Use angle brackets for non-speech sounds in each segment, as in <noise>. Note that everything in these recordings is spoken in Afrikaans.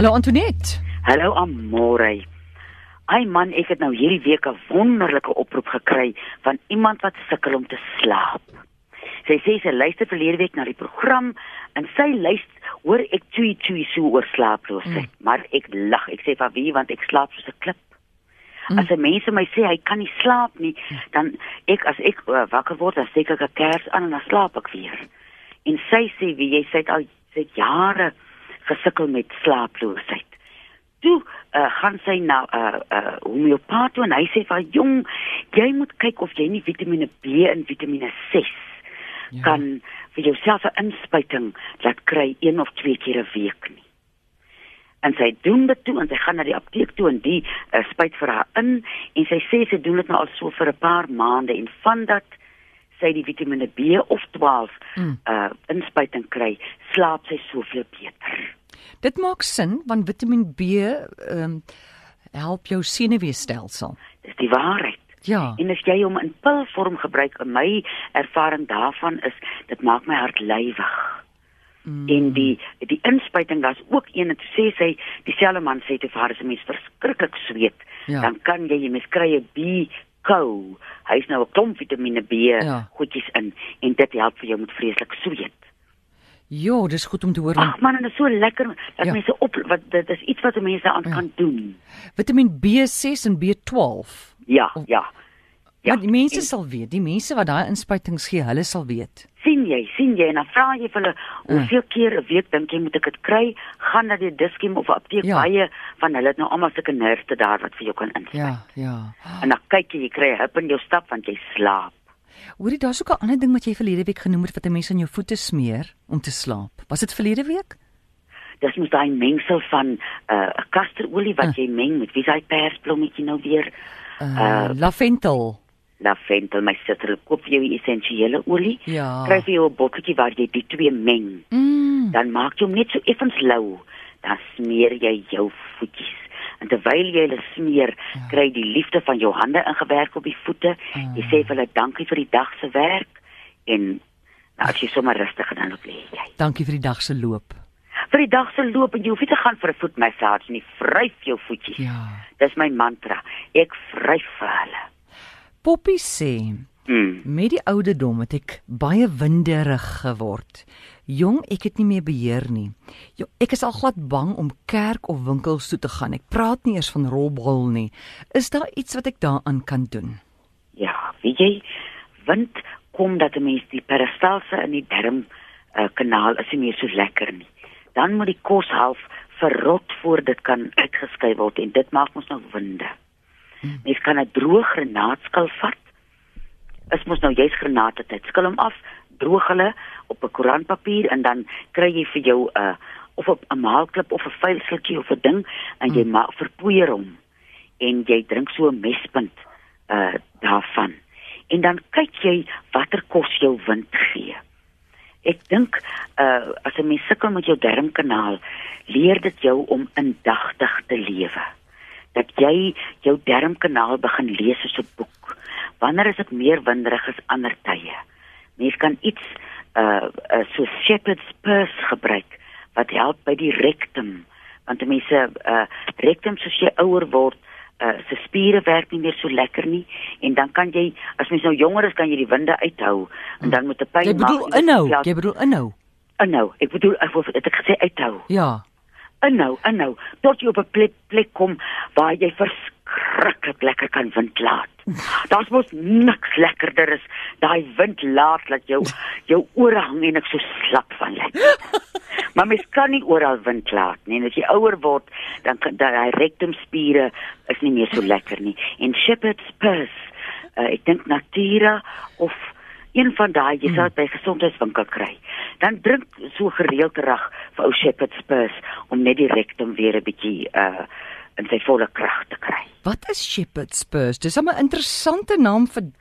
Hallo Antoinette. Hallo Amore. Ai man, ek het nou hierdie week 'n wonderlike oproep gekry van iemand wat sukkel om te slaap. Sy sê sy luister verlede week na die program en sy luister hoor ek twee twee so oor slaaploosheid, mm. maar ek lag. Ek sê vir wie want ek slaap soos 'n klip. Mm. As 'n mens my sê hy kan nie slaap nie, dan ek as ek uh, wakker word, dan steek ek 'n kers aan en dan slaap ek weer. En sy sê wie jy sê al sy jare gesukkel met slaaploosheid. Toe uh, gaan sy na 'n uh, uh, homeopaat en hy sê vir jong, jy moet kyk of jy nie Vitamiene B en Vitamiene 6 ja. kan vir jouself 'n inspuiting laat kry een of twee keer 'n week nie. En sy doen dit toe en sy gaan na die apteek toe en die uh, spuit vir haar in en sy sê sy doen dit nou al so vir 'n paar maande en van dat sy die Vitamiene B of 12 mm. uh inspuiting kry, slaap sy soveel beter. Dit maak sin want Vitamiin B ehm um, help jou senuweestelsel. Dis die waarheid. Ja. En as jy hom in pilvorm gebruik, my ervaring daarvan is dit maak my hart lywig. Mm. En die die inspuiting was ook een wat sê sy dieselfde man sê te vir haar as 'n mens verskriklik sweet, ja. dan kan jy jy miskry 'n B kou. Hy's nou 'n klomp Vitamiene B ja. goedjies in en dit help vir jou met vreeslik sweet. Ja, dis goed om te hoor. Ag man, dit is so lekker dat ja. mense op wat dit is iets wat mense aan ja. kan doen. Vitamiin B6 en B12. Ja, of, ja. Ja, die mense en, sal weet, die mense wat daai inspuitings gee, hulle sal weet. Sien jy, sien jy en dan vra jy vir hulle hoeveel keer 'n week dink jy moet ek dit kry? Gaan na die diskiem of apteek ja. baie van hulle het nou almal sulke nurse daar wat vir jou kan inspuit. Ja, ja. En dan kyk jy, jy kry 'n hip in jou stap want jy slaap. Hoorie, daar's ook 'n ander ding wat jy verlede week genoem het wat 'n mens aan jou voete smeer om te slaap. Was dit verlede week? Dis mos daai mengsel van 'n uh, kasterolie wat uh. jy meng met wie daai persblommetjie nou weer uh, uh lavendel. Lavendel, my sister, koop jy essensiële olie? Ja. Kry jy 'n botteltjie waar jy die twee meng. Mm. Dan maak jy hom net so effens lou. Dan smeer jy jou voetjies en terwyl jy hulle smeer, ja. kry die liefde van jou hande ingewerk op die voete. Ja. Jy sê vir hulle dankie vir die dag se werk en nou as jy sommer rustig en dan lê jy. Dankie vir die dag se loop. Vir die dag se loop en jy hoef nie te gaan vir 'n voetmassage nie, vryf jou voetjies. Ja. Dis my mantra. Ek vryf vir hulle. Poppy sê, hmm. met die ouderdom het ek baie winderig geword. Jong, ek het nie meer beheer nie. Jo, ek is al glad bang om kerk of winkels toe te gaan. Ek praat nie eers van rolbol nie. Is daar iets wat ek daaraan kan doen? Ja, wie jy wind kom dat 'n mens die peristalse in die darm uh, kanaal is nie meer so lekker nie. Dan moet die kos half verrot voor dit kan uitgeskei word en dit maak ons nou winde. Hmm. Mens kan 'n droë granaatskil vat. Is mos nou jy's granate tyd. Skil hom af, droog hulle op 'n koerantpapier en dan kry jy vir jou 'n uh, of 'n maalklip of 'n vuilslukkie of 'n ding en jy mm. maak verpoeier hom en jy drink so 'n mespunt uh daarvan. En dan kyk jy watter kos jou wind gee. Ek dink uh as 'n mens sukkel met jou darmkanaal, leer dit jou om indagtig te lewe. Dat jy jou darmkanaal begin lees soos 'n boek. Wanneer is dit meer winderig as ander tye? Mens kan iets uh, uh so shepherd's purse gebruik wat help by die rectum want mense uh rectum soos jy ouer word uh se spiere werk nie meer so lekker nie en dan kan jy as mens nou jonger is kan jy die winde uithou en dan moet 'n pyn maak. Jy bedoel inhou, jy bedoel inhou. Inhou. Ek bedoel ek wil dit ek gesê uithou. Ja. Inhou, inhou. Tot jy op 'n plek plek kom waar jy verskriklik lekker kan wind laat. Daar's mos niks lekkerder as daai wind laat dat jou jou ore hang en ek so slap van lekker. <laughs> maar mens kan nie oral wind laat nie. En as jy ouer word, dan kan daai rectumspiere is nie meer so lekker nie. En shepherd's purse, uh, ek dink Natura of een van daai jy sal hmm. by gesondheidswinkel kry. Dan drink so gereeld terug vir ou shepherd's purse om net die rectum weer 'n bietjie uh in sy volle krag te kry. Wat is shepherd's purse? Dis 'n interessante naam vir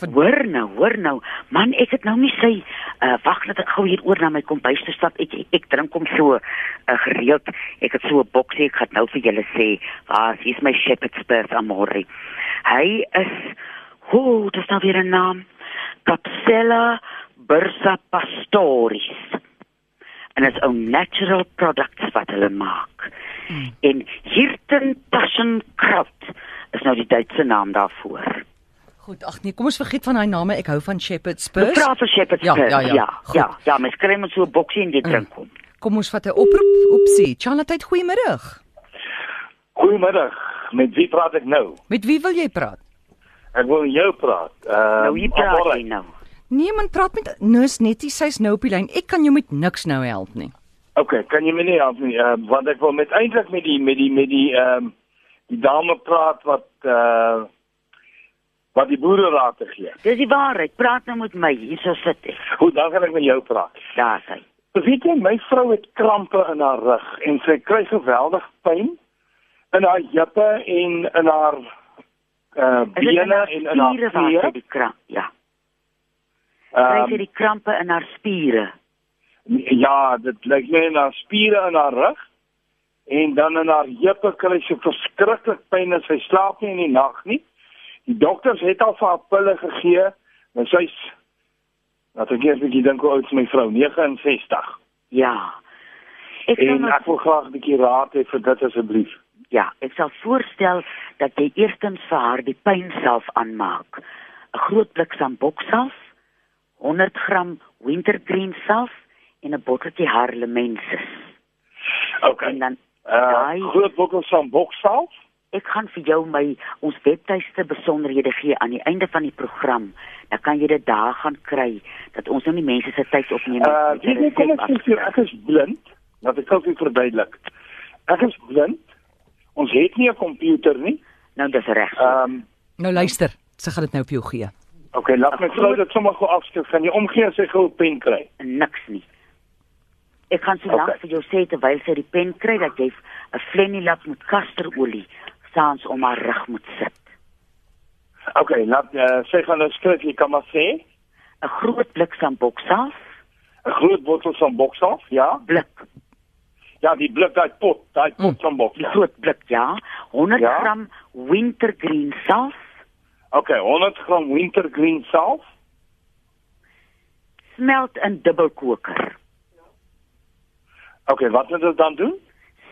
vir Hoor nou, hoor nou. Man, ek het nou nie sy uh wag dat ek gou hier oor na my kombuis te stap. Ek ek drink hom so uh, gereeld. Ek het so 'n boksie, ek gaan nou vir julle sê, waar ah, is my shepherd's purse amore. Hy is ho, oh, dis nou weer 'n naam. Capsella bursa pastoris. En dit is 'n natural products wat hulle maak. Mm. En Hirten Passionkraut is nou die Duitse naam daarvoor. Goed, ag nee, kom ons vergeet van daai name. Ek hou van Shepherd's Purse. Vra vir Shepherd's Ja, Purse. ja, ja. ja, Goed. ja, ja, mens kry mos so 'n boksie en dit drink kom. Kom ons vat 'n oproep. Opsie. Charlotte, goeiemôre. Goeiemiddag. Met wie praat ek nou? Met wie wil jy praat? Ek wil met jou praat. Uh, Nou hier praat jy nou. Nee man, praat met Nus Nettie, sy's nou op die lyn. Ek kan jou met niks nou help nie. Okay, kan jy my nie help nie? Uh, want ek wil met eintlik met die met die met die ehm um, die dame praat wat uh wat die boere raad te gee. Dis die waarheid. Praat nou met my. Hierso sit ek. Goed, dan gaan ek met jou praat. Daar sy. Weet jy, my vrou het krampe in haar rug en sy kry geweldig pyn in haar heupe en in haar uh bene en in haar spiere waar sy die kramp. Ja. Kry sy Ehm die krampe in haar spiere. Ja, dit lyk my in haar spiere in haar rug en dan in haar heupe kry sy verskriklik pyn en sy slaap nie in die nag nie. Die dokters het al vir haar pille gegee, maar sy's Laat ek eers 'n bietjie dink hoe oud is my vrou? 69. Ja. Ek En ek wil graag 'n bietjie raad hê vir dit asseblief. Ja, ek sal voorstel dat jy eerstens vir haar die pynself aanmaak. 'n Groot blik sambokself, 100 gram wintergreen self en 'n botteltjie harlemensis. Okay. En dan Uh daai groot van boksalf. ek gaan vir jou my ons webtuiste besonderhede gee aan die einde van die program. Dan kan jy dit daar gaan kry dat ons nou nie mense se tyd opneem Uh die weet jy kom ek sê ek is blind. Laat ek gou vir jou verduidelik. Ek is blind. Ons het nie 'n komputer nie. Nou dis reg. Ehm um, Nou luister, sy gaan dit nou vir jou gee. Okay, laat my vrou dit sommer gou afskryf. Kan jy omgee as sy gou 'n pen kry? niks nie. Ek gaan so lank Okay. vir jou sê terwyl sy die pen kry dat jy 'n flenilap met kasterolie saans om haar rug moet sit. Okay, laat uh, sy gaan nou skryf, jy kan maar sê. 'n Groot blik sambokself, 'n Groot bottel van boksalf, ja? blik, Ja, die blik daai pot, daai pot van die boksalf. groot blik, ja. 100 Ja. gram wintergreen self, Okay, 100 gram wintergreen salf. smelt in dubbelkoker. Okay, wat moet dit dan doen?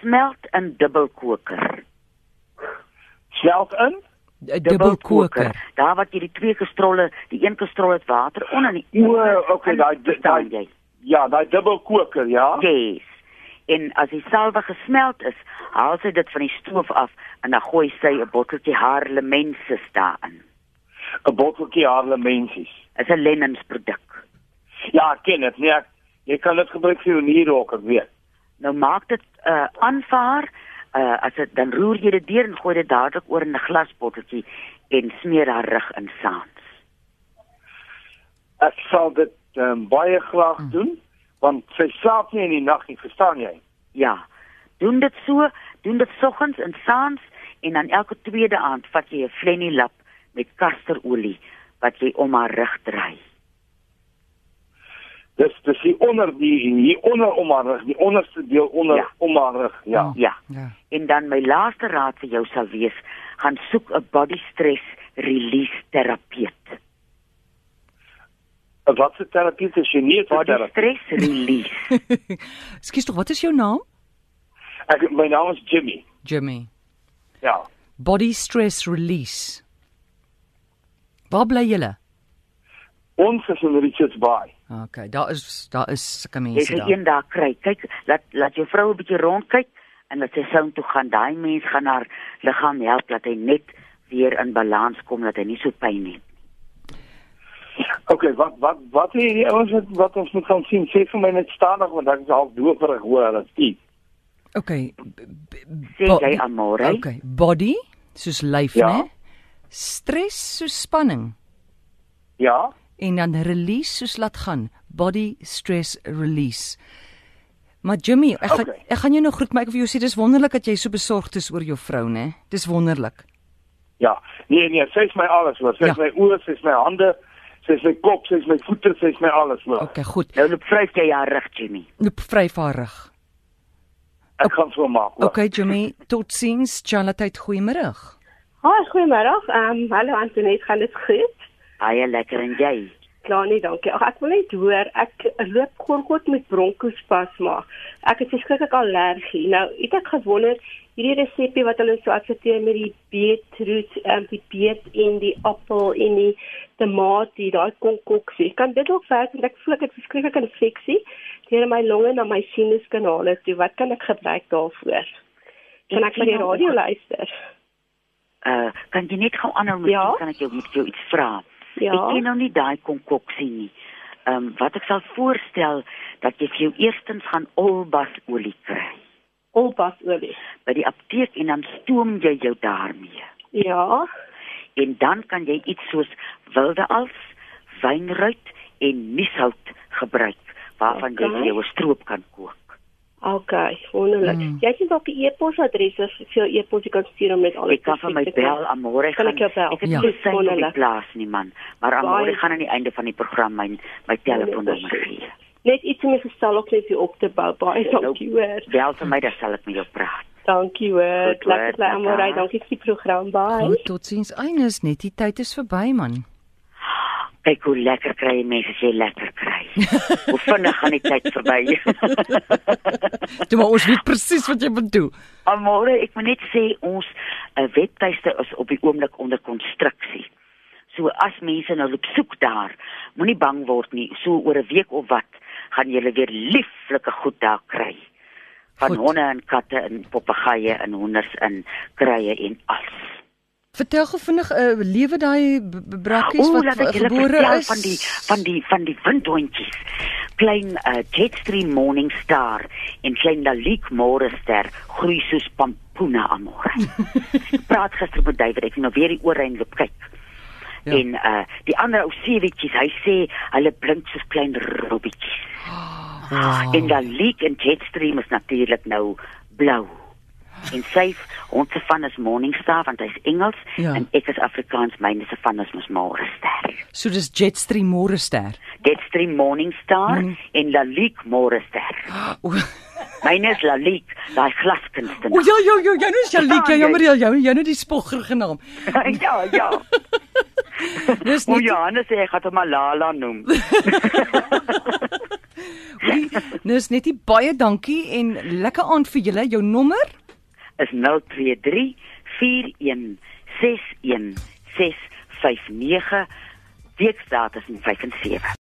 Smelt in dubbelkoker. Smelt in? Dubbelkoker. Daar wat jy die twee kastrolle, die een kastrol het water onder die O, ander- okay, daai daai? Ja, daai dubbelkoker, ja. Yes. En as die salwe gesmelt is, haal sy dit van die stoof af en dan gooi sy 'n botteltjie harlemensis daarin. 'n Botteltjie harlemensies. Is 'n Lennens-produk. Ja, ek ken dit. Nee, ek, jy kan dit gebruik vir jou nierok, ek weet. Nou maak dit uh aanvaar, uh as dit dan roer jy dit deur en gooi dit dadelik oor in 'n glasbotteltjie en smeer haar rug in saans. Ek sal dit um, baie graag doen want sy slaap nie in die nag nie, verstaan jy? Ja. Doen dit so, doen dit soggens en saans en dan elke tweede aand vat jy 'n flenilap met kasterolie wat jy om haar rug draai. Dis dis die onder die hier onder om haar rug, die onderste deel onder Ja. om haar rug, ja. Ja. Ja. En dan my laaste raad vir jou sal wees, gaan soek 'n body stress release terapeut. Wat se terapie is jy nie Body terapie? stress release. <laughs> Ekskuus tog, wat is jou naam? Ek my naam is Jimmy. Jimmy. Ja. Body stress release. Waar bly julle? Ons is in Richards Bay. Okay, daar is daar is sulke Jy mense daar. een dag kry. Kyk, laat laat jou vrou 'n bietjie rondkyk en laat sy soun toe gaan. Daai mens gaan haar liggaam help dat hy net weer in balans kom dat hy nie so pyn het. Okay, wat wat wat hier die ouens wat, wat ons moet gaan sien, sê vir my net stadig want ek is half doperig hoor as dit. Okay. Sê jy amore? Okay, body soos lyf, Ja. né? Stress soos spanning Ja? en dan release soos laat gaan. Body stress release. Maar Jimmy, ek gaan Okay. ek gaan jou nou groet, maar ek wil jou sê dis wonderlik dat jy so besorgd is oor jou vrou, né? Dis wonderlik. Ja. Nee nee, sy is my alles, hoor. Sy is Ja. my oë, sy is my hande, sy is my kop, sy is my voete, sy is my alles, hoor. Okay, goed. Nou loop vryf jy haar rug, Jimmy. Loop vry vir haar rug. Ek gaan so maak. hoor. Okay, Jimmy, totsiens. Charlotte, goeiemôre. Haai, goeiemôre. Ehm um, hallo Antoinette, gaan dit goed? Baie lekker en jy. Klaar nie, dankie. Ag ek wil net hoor, ek loop gorgod met bronkospasma. Ek het verskriklik allergie. Nou, het ek gewonder hierdie resepie wat hulle so adverteer met die beetroot, um, die beet en die appel en die tomatie, daai konkoksie. Kan dit ook werk? Ek voel ek het verskriklik infeksie deur my longe na my sinuskanale toe. Wat kan ek gebruik daarvoor? Kan ek vir die radio luister? Uh, kan jy net gou aanhou met ja? kan ek jou met jou iets vra? Ja. Ek ken nou nie daai konkoksie nie. Ehm um, wat ek sal voorstel dat jy vir jou eerstens gaan olbasolie kry. Olbasolie by die apteek en dan stoom jy jou daarmee. Ja. En dan kan jy iets soos wilde als, wynruit en mieshout gebruik waarvan okay. jy jou stroop kan kook. OK, wonderlik. Mm. Jy het dalk 'n e-posadres of vir e-pos jy kan stuur om met al die Ek kan vir my bel aan môre gaan. Ek het ja. nie wonderlik plaas nie man, maar aan môre gaan aan die einde van die program my my telefoonnommer gee. Net iets om gestel op net op te bou. Baie dankie hoor. Bel vir my dan sal ek met jou praat. Dankie hoor. Lekker bly aan môre. Dankie vir die program. Bye. Goed, totsiens. Eines net die tyd is verby man. Kyk hoe lekker kry jy mense sê lekker kry. hoe vinnig gaan die tyd verby. <laughs> Jy maar ons weet presies wat jy bedoel. Almore, ek moet net sê ons uh, webtuiste is op die oomblik onder konstruksie. So as mense nou loop soek daar, moenie bang word nie. So oor 'n week of wat gaan jy weer lieflike goed daar kry. Van goed. honde en katte en papegaaie en honders en krye en alles. Vertel gou vinnig 'n uh, lewe daai brakkies wat gebore is van die van die van die windhondjies. Klein uh, Jetstream Morningstar en klein Lalik Morester groei soos pampoene amore. <laughs> Praat gister met David, ek het nou weer die oorrein loop kyk. Ja. En uh die ander ou seewetjies, hy sê hulle blink soos klein robbietjies. Oh. En Lalik en Jetstream is natuurlik nou blou en sy ons se van is Morningstar want hy's Engels ja. en ek is Afrikaans myne se van is mos Morester. So dis Jetstream Morester. Jetstream Morningstar Morning. en Lalique Morester. <gasps> Oh. Myne is Lalique, daai glaskunstenaar. O ja ja ja, jy nou is Lalique, ja, jammer jy jy jy nou die spogger genaam. <laughs> ja ja. <laughs> Dis nie. O ja, Hannes sê ek gaan hom Malala noem. <laughs> Dis net baie dankie en lekker aand vir julle. Jou nommer? Is 023 4161659 weekstatus in 57